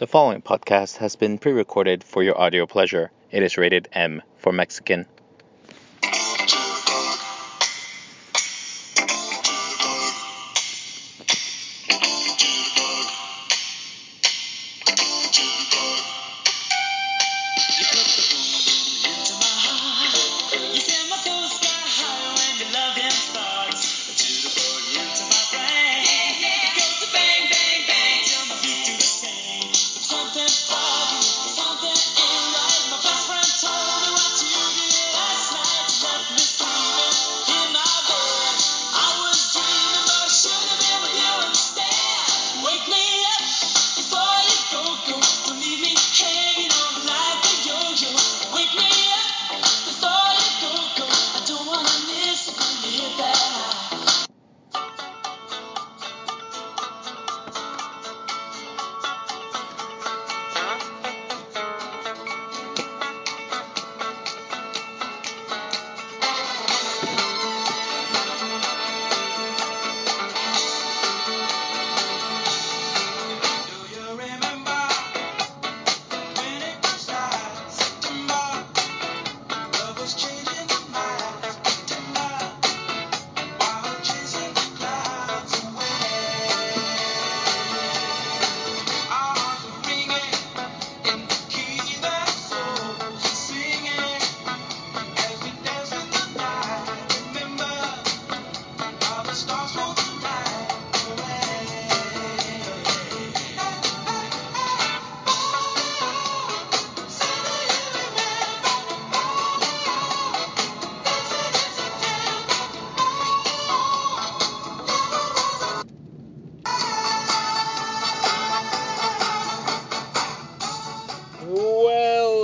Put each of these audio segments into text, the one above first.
The following podcast has been pre recorded for your audio pleasure. It is rated M for Mexican.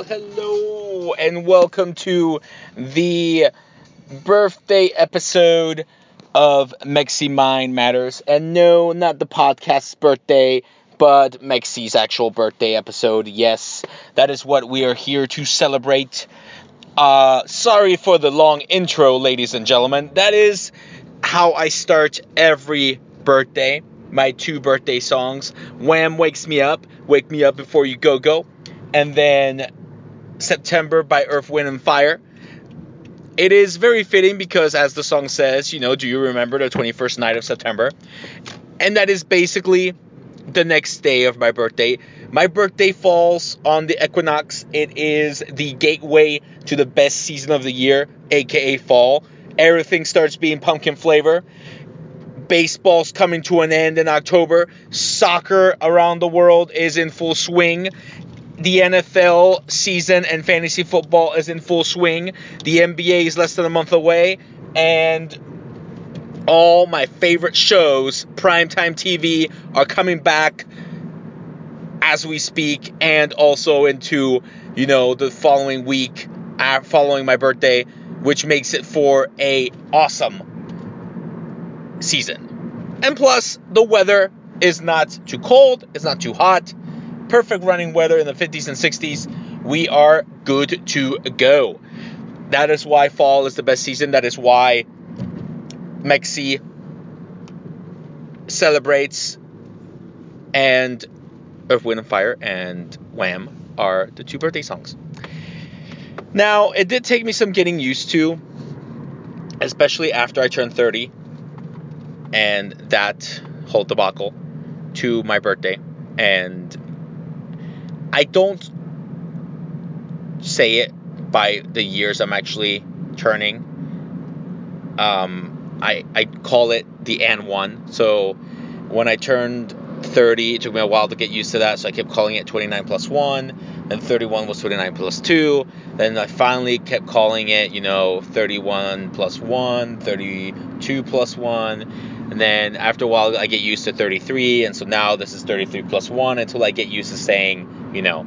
Hello, and welcome to the birthday episode of Mexi Mind Matters. And no, not the podcast's birthday, but Mexi's actual birthday episode. Yes, that is what we are here to celebrate. Uh, sorry for the long intro, ladies and gentlemen. That is how I start every birthday. My two birthday songs. Wham wakes me up, wake me up before you go go, and then September by Earth, Wind and Fire. It is very fitting because, as the song says, you know, do you remember the 21st night of September? And that is basically the next day of my birthday. My birthday falls on the equinox. It is the gateway to the best season of the year, aka fall. Everything starts being pumpkin flavor. Baseball's coming to an end in October. Soccer around the world is in full swing. The NFL season and fantasy football is in full swing. The NBA is less than a month away. And all my favorite shows, primetime TV, are coming back as we speak and also into, you know, the following week uh, following my birthday, which makes it for a awesome season. And plus, the weather is not too cold, it's not too hot. Perfect running weather in the 50s and 60s. We are good to go. That is why fall is the best season. That is why Mexi celebrates and Earth, Wind, and Fire and Wham are the two birthday songs. Now, it did take me some getting used to, especially after I turned 30 and that whole debacle to my birthday. And I don't say it by the years I'm actually turning. Um, I, I call it the and one. So when I turned 30, it took me a while to get used to that. So I kept calling it 29 plus 1. Then 31 was 29 plus 2. Then I finally kept calling it, you know, 31 plus 1, 32 plus 1. And then after a while, I get used to 33. And so now this is 33 plus 1 until I get used to saying, you know,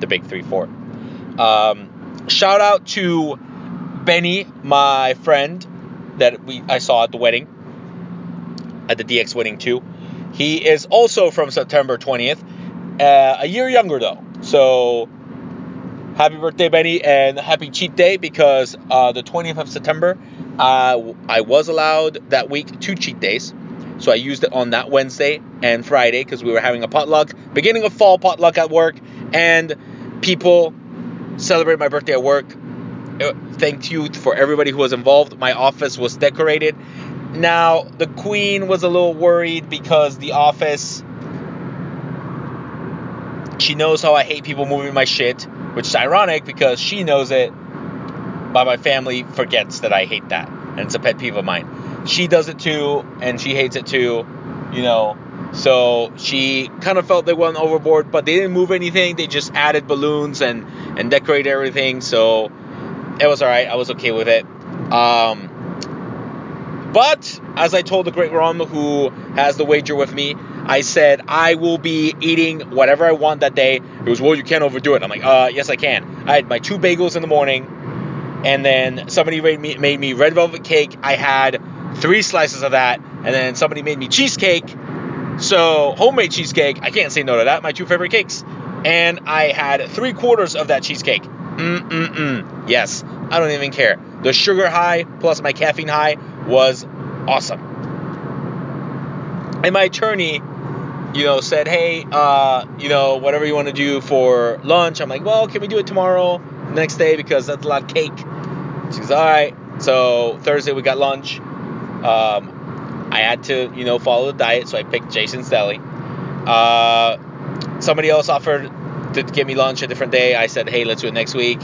the big 3 4. Um, shout out to Benny, my friend that we I saw at the wedding, at the DX wedding too. He is also from September 20th, uh, a year younger though. So happy birthday, Benny, and happy cheat day because uh, the 20th of September, uh, I was allowed that week two cheat days. So I used it on that Wednesday and Friday because we were having a potluck, beginning of fall potluck at work, and people celebrated my birthday at work. Uh, Thank you for everybody who was involved. My office was decorated. Now, the queen was a little worried because the office she knows how I hate people moving my shit, which is ironic because she knows it, but my family forgets that I hate that. And it's a pet peeve of mine. She does it too, and she hates it too, you know. So she kind of felt they went overboard, but they didn't move anything. They just added balloons and, and decorated everything. So it was alright. I was okay with it. Um, but as I told the great Ron who has the wager with me, I said I will be eating whatever I want that day. It was well, you can't overdo it. I'm like, uh, yes, I can. I had my two bagels in the morning, and then somebody made me made me red velvet cake. I had three slices of that, and then somebody made me cheesecake. So homemade cheesecake, I can't say no to that. My two favorite cakes, and I had three quarters of that cheesecake. Mm mm mm. Yes, I don't even care. The sugar high plus my caffeine high was awesome. And my attorney, you know, said, hey, uh, you know, whatever you want to do for lunch. I'm like, well, can we do it tomorrow, next day, because that's a lot of cake. She goes, all right. So Thursday we got lunch. Um, I had to, you know, follow the diet, so I picked Jason's Deli. Uh, somebody else offered to give me lunch a different day. I said, hey, let's do it next week.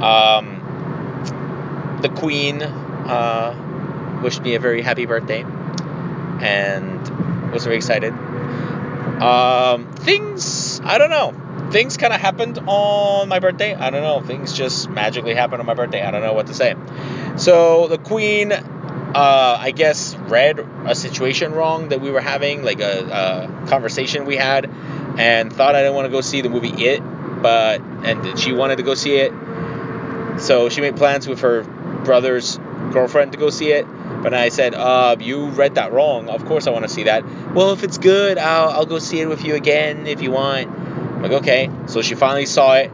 Um, the Queen uh, wished me a very happy birthday and was very excited. Um, things, I don't know. Things kind of happened on my birthday. I don't know. Things just magically happened on my birthday. I don't know what to say. So the Queen, uh, I guess, read a situation wrong that we were having, like a, a conversation we had, and thought I didn't want to go see the movie It, but and she wanted to go see it. So she made plans with her brother's girlfriend to go see it. But I said, uh, you read that wrong. Of course I want to see that. Well, if it's good, I'll, I'll go see it with you again if you want. I'm like, okay. So she finally saw it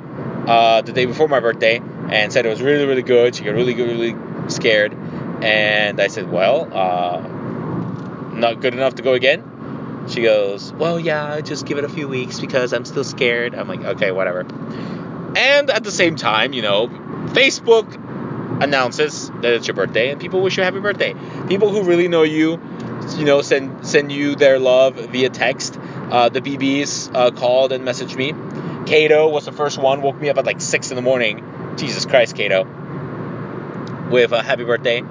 uh, the day before my birthday and said it was really, really good. She got really, really scared. And I said, well, uh, not good enough to go again? She goes, well, yeah, just give it a few weeks because I'm still scared. I'm like, okay, whatever. And at the same time, you know, Facebook announces that it's your birthday and people wish you a happy birthday. People who really know you, you know, send send you their love via text. Uh, the BBs uh, called and messaged me. Kato was the first one, woke me up at like six in the morning. Jesus Christ, Kato. With a happy birthday.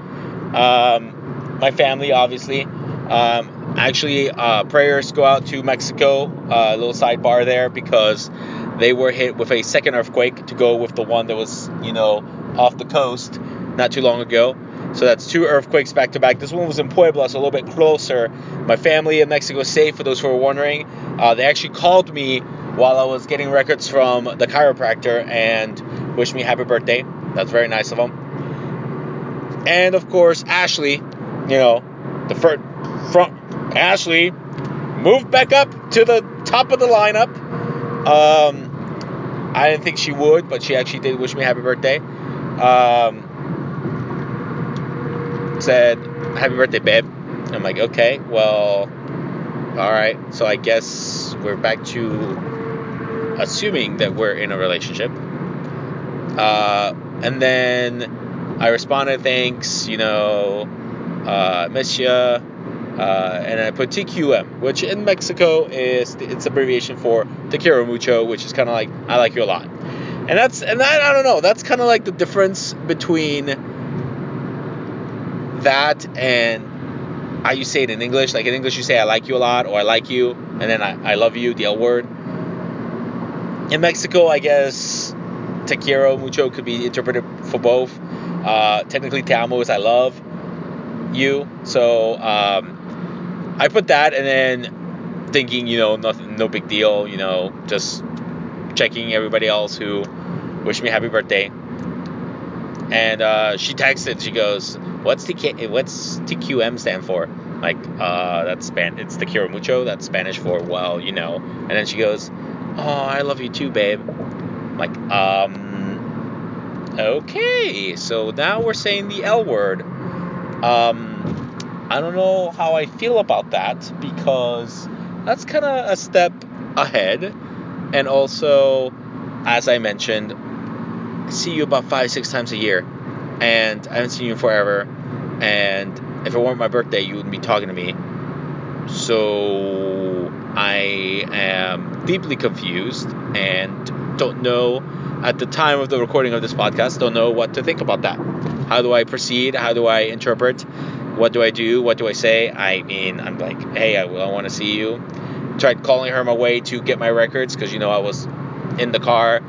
Um, my family, obviously. Um, actually, uh, prayers go out to Mexico. A little sidebar there because they were hit with a second earthquake to go with the one that was, you know, off the coast not too long ago. So that's two earthquakes back to back. This one was in Puebla, so a little bit closer. My family in Mexico is safe, for those who are wondering. Uh, they actually called me while I was getting records from the chiropractor and wished me happy birthday. That's very nice of them. And of course, Ashley, you know, the first front Ashley moved back up to the top of the lineup. Um, I didn't think she would, but she actually did wish me happy birthday. Um, said, Happy birthday, babe. I'm like, okay, well, all right. So I guess we're back to assuming that we're in a relationship. Uh, and then I responded, thanks, you know, uh, miss. Uh, and I put TQM, which in Mexico is it's abbreviation for Te quiero mucho, which is kind of like I like you a lot. And that's and that I don't know. That's kind of like the difference between that and how you say it in English. Like in English, you say I like you a lot or I like you, and then I, I love you, the L word. In Mexico, I guess te quiero mucho could be interpreted for both. Uh, technically, te amo is I love you. So um, I put that, and then thinking, you know, nothing, no big deal. You know, just checking everybody else who wished me happy birthday. And uh, she texted. She goes, "What's TK, What's TQM stand for?" Like, uh, that's Span. It's the quiero mucho. That's Spanish for well, you know. And then she goes, "Oh, I love you too, babe." I'm like, um, okay. So now we're saying the L word. Um, I don't know how I feel about that because that's kind of a step ahead. And also, as I mentioned, I see you about five, six times a year, and I haven't seen you forever. And if it weren't my birthday, you wouldn't be talking to me. So I am deeply confused and don't know at the time of the recording of this podcast, don't know what to think about that. How do I proceed? How do I interpret? What do I do? What do I say? I mean, I'm like, hey, I, I want to see you. Tried calling her my way to get my records because, you know, I was in the car.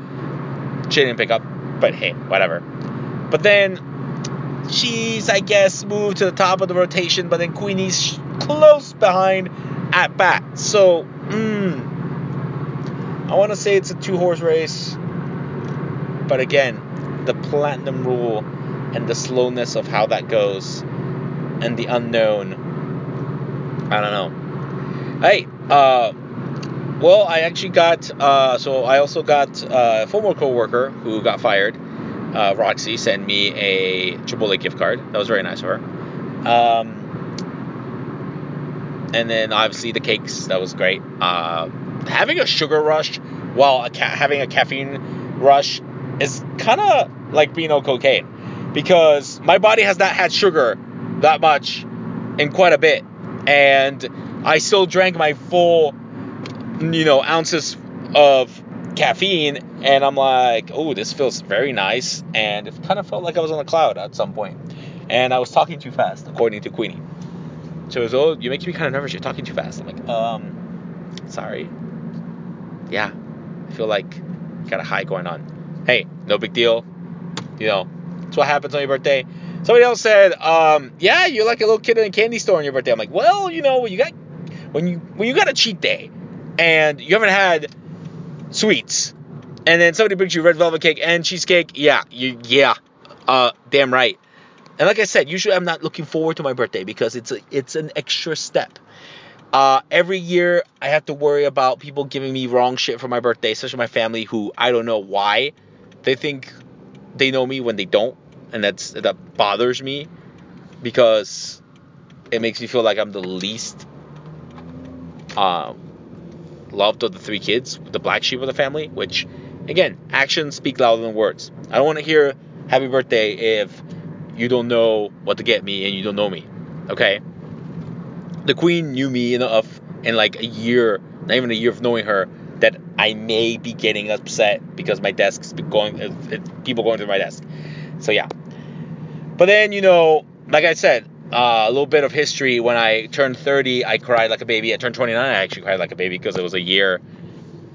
She didn't pick up, but hey, whatever. But then she's, I guess, moved to the top of the rotation, but then Queenie's close behind at bat. So, mm, I want to say it's a two horse race. But again, the platinum rule and the slowness of how that goes and the unknown. I don't know. Hey, uh, well, I actually got, uh, so I also got uh, a former coworker who got fired. Uh, Roxy sent me a Chipotle gift card. That was very nice of her. Um, and then obviously the cakes. That was great. Uh, having a sugar rush while a ca- having a caffeine rush is kind of like being on cocaine. Because my body has not had sugar that much in quite a bit. And i still drank my full you know ounces of caffeine. And i'm like oh this feels very nice. And it kind of felt like i was on a cloud at some point. And i was talking too fast according to queenie. She was oh you make me kind of nervous you're talking too fast. I'm like um sorry. Yeah. I feel like got a high going on hey, no big deal. You know, it's what happens on your birthday. Somebody else said, um, yeah, you're like a little kid in a candy store on your birthday. I'm like, well, you know, when you got when you when you got a cheat day and you haven't had sweets, and then somebody brings you red velvet cake and cheesecake, yeah, you yeah, uh, damn right. And like I said, usually I'm not looking forward to my birthday because it's a, it's an extra step. Uh, every year I have to worry about people giving me wrong shit for my birthday, especially my family who I don't know why they think they know me when they don't, and that's that bothers me because it makes me feel like I'm the least um, loved of the three kids, the black sheep of the family. Which, again, actions speak louder than words. I don't want to hear "Happy Birthday" if you don't know what to get me and you don't know me. Okay. The queen knew me enough in like a year, not even a year of knowing her, that I may be getting upset because my desk's going, people going through my desk. So yeah. But then you know, like I said, uh, a little bit of history. When I turned 30, I cried like a baby. I turned 29, I actually cried like a baby because it was a year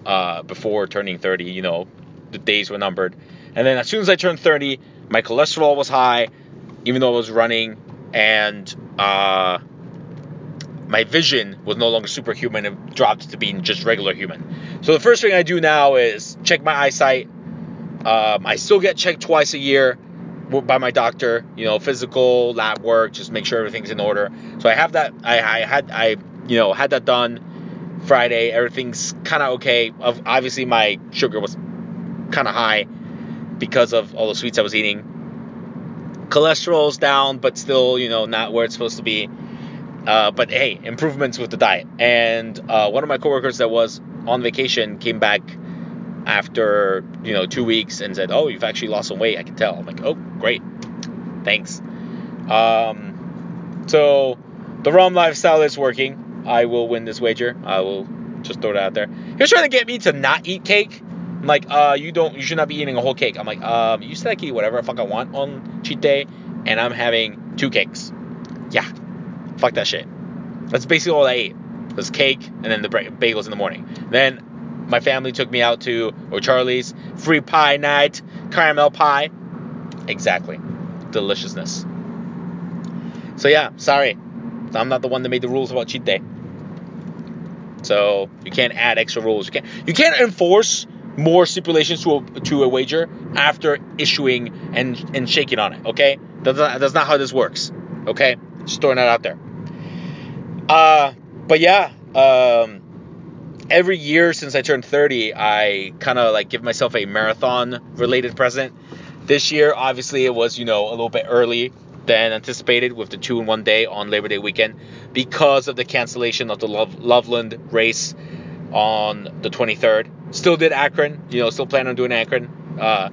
uh, before turning 30. You know, the days were numbered. And then as soon as I turned 30, my cholesterol was high, even though I was running, and uh, my vision was no longer superhuman and dropped to being just regular human. So the first thing I do now is check my eyesight. Um, I still get checked twice a year by my doctor. You know, physical, lab work, just make sure everything's in order. So I have that. I, I had I you know had that done Friday. Everything's kind of okay. Obviously, my sugar was kind of high because of all the sweets I was eating. Cholesterol's down, but still, you know, not where it's supposed to be. Uh, but hey, improvements with the diet. And uh, one of my coworkers that was on vacation came back after you know two weeks and said, "Oh, you've actually lost some weight. I can tell." I'm like, "Oh, great, thanks." Um, so the Ron lifestyle is working. I will win this wager. I will just throw it out there. He was trying to get me to not eat cake. I'm like, uh, you don't, you should not be eating a whole cake. I'm like, um, you said I can eat whatever the fuck I want on cheat day, and I'm having two cakes. Yeah, Fuck that shit. That's basically all I ate. It was cake and then the bagels in the morning. Then my family took me out to O'Charlie's free pie night, caramel pie. Exactly. Deliciousness. So yeah, sorry. I'm not the one that made the rules about cheat day. So you can't add extra rules. You can't you can't enforce more stipulations to a, to a wager after issuing and and shaking on it. Okay, that's not, that's not how this works. Okay, just throwing that out there. Uh, but yeah, um, every year since I turned 30, I kind of like give myself a marathon related present. This year, obviously, it was, you know, a little bit early than anticipated with the two in one day on Labor Day weekend because of the cancellation of the Love, Loveland race on the 23rd. Still did Akron, you know, still plan on doing Akron uh,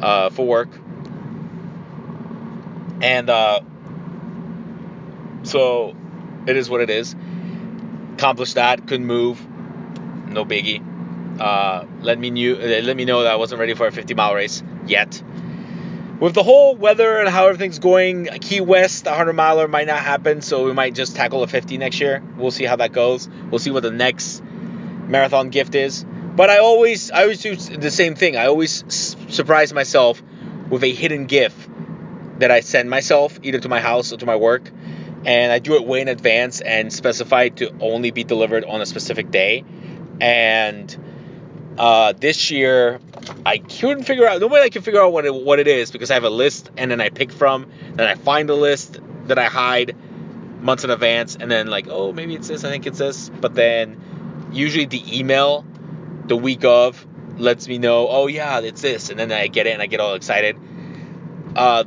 uh, for work. And uh, so it is what it is. Accomplished that, couldn't move, no biggie. Uh, let me knew, uh, let me know that I wasn't ready for a 50 mile race yet. With the whole weather and how everything's going, Key West, the 100 miler might not happen, so we might just tackle a 50 next year. We'll see how that goes. We'll see what the next marathon gift is. But I always, I always do the same thing. I always surprise myself with a hidden gift that I send myself, either to my house or to my work, and I do it way in advance and specify it to only be delivered on a specific day. And uh, this year, I couldn't figure out. Nobody I can figure out what it, what it is because I have a list and then I pick from. Then I find a list that I hide months in advance, and then like, oh, maybe it's this. I think it's this. But then usually the email the week of lets me know, oh yeah, it's this, and then I get it and I get all excited. Uh,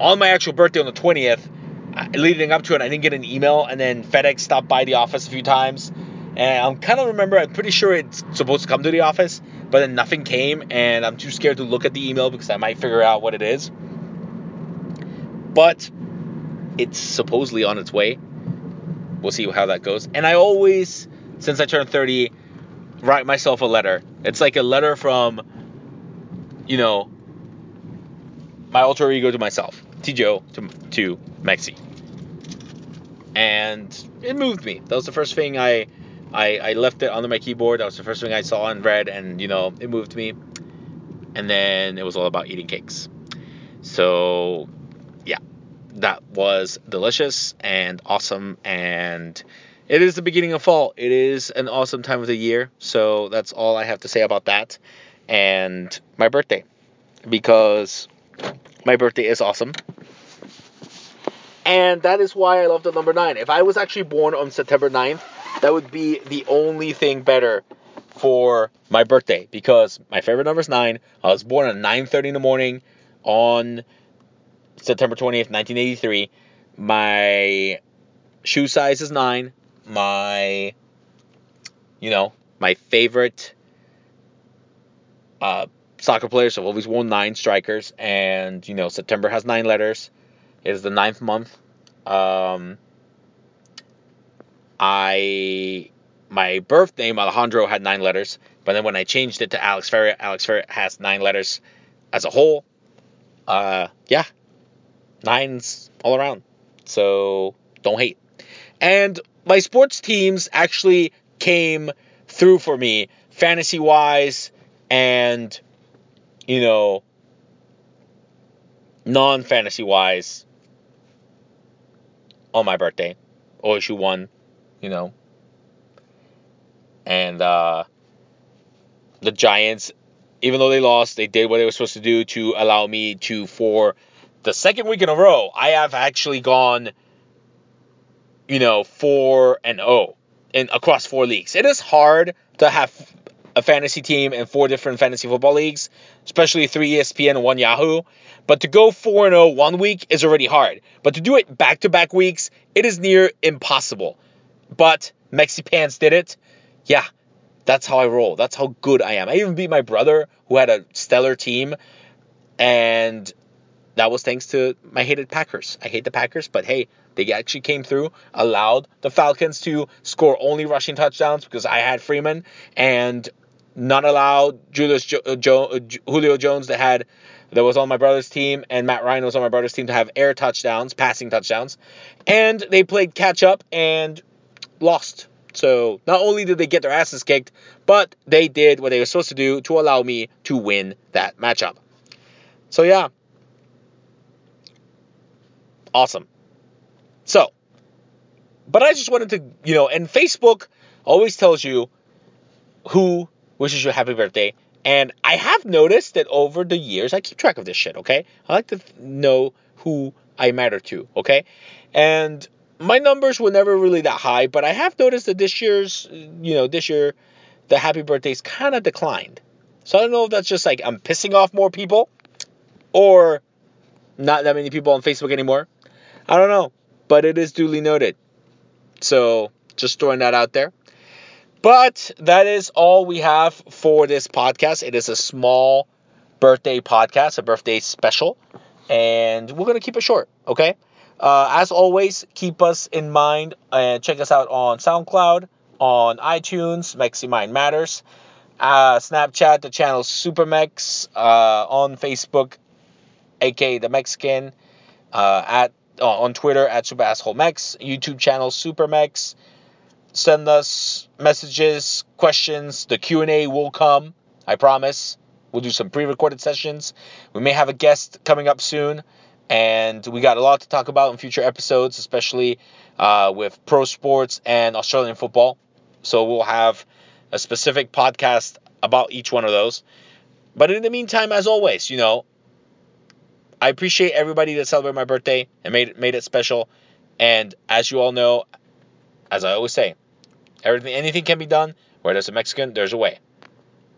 on my actual birthday on the 20th, I- leading up to it, I didn't get an email, and then FedEx stopped by the office a few times, and I'm kind of remember, I'm pretty sure it's supposed to come to the office, but then nothing came, and I'm too scared to look at the email because I might figure out what it is. But it's supposedly on its way. We'll see how that goes. And I always, since I turned 30, write myself a letter. It's like a letter from, you know, my alter ego to myself, Tijo to, to Mexi. And it moved me. That was the first thing I, I, I left it under my keyboard. That was the first thing I saw and read, and you know, it moved me. And then it was all about eating cakes. So, yeah, that was delicious and awesome. And it is the beginning of fall. It is an awesome time of the year. So that's all I have to say about that. And my birthday, because my birthday is awesome. And that is why I love the number 9. If I was actually born on September 9th, that would be the only thing better for my birthday because my favorite number is 9. I was born at 9:30 in the morning on September 20th, 1983. My shoe size is 9. My you know, my favorite uh, soccer players have always worn nine strikers, and you know September has nine letters. Is the ninth month. Um, I my birth name Alejandro had nine letters, but then when I changed it to Alex Ferret, Alex Ferret has nine letters as a whole. Uh, yeah, nines all around. So don't hate. And my sports teams actually came through for me fantasy wise and you know non fantasy wise on my birthday. OSU won, you know. And uh the Giants, even though they lost, they did what they were supposed to do to allow me to for the second week in a row, I have actually gone you know, 4 and 0 in across four leagues. It is hard to have a fantasy team in four different fantasy football leagues, especially three ESPN and one Yahoo. But to go 4 and 0 one week is already hard. But to do it back to back weeks, it is near impossible. But Mexi Pants did it. Yeah, that's how I roll. That's how good I am. I even beat my brother who had a stellar team. And that was thanks to my hated Packers. I hate the Packers, but hey, they actually came through, allowed the Falcons to score only rushing touchdowns because I had Freeman, and not allow Julius jo- uh, jo- uh, Julio Jones that had that was on my brother's team, and Matt Ryan was on my brother's team to have air touchdowns, passing touchdowns, and they played catch up and lost. So not only did they get their asses kicked, but they did what they were supposed to do to allow me to win that matchup. So yeah, awesome. So, but I just wanted to, you know, and Facebook always tells you who wishes you a happy birthday. And I have noticed that over the years, I keep track of this shit, okay? I like to know who I matter to, okay? And my numbers were never really that high, but I have noticed that this year's, you know, this year, the happy birthdays kind of declined. So I don't know if that's just like I'm pissing off more people or not that many people on Facebook anymore. I don't know, but it is duly noted. So just throwing that out there. But that is all we have for this podcast. It is a small birthday podcast, a birthday special, and we're gonna keep it short. Okay. Uh, as always, keep us in mind and check us out on SoundCloud, on iTunes, Mexi Mind Matters, uh, Snapchat, the channel SuperMex, uh, on Facebook, aka the Mexican, uh, at uh, on Twitter at Super Asshole Mex, YouTube channel SuperMex. Send us messages, questions. The Q and A will come. I promise. We'll do some pre-recorded sessions. We may have a guest coming up soon, and we got a lot to talk about in future episodes, especially uh, with pro sports and Australian football. So we'll have a specific podcast about each one of those. But in the meantime, as always, you know, I appreciate everybody that celebrated my birthday and made it, made it special. And as you all know, as I always say, everything anything can be done. Where there's a Mexican, there's a way.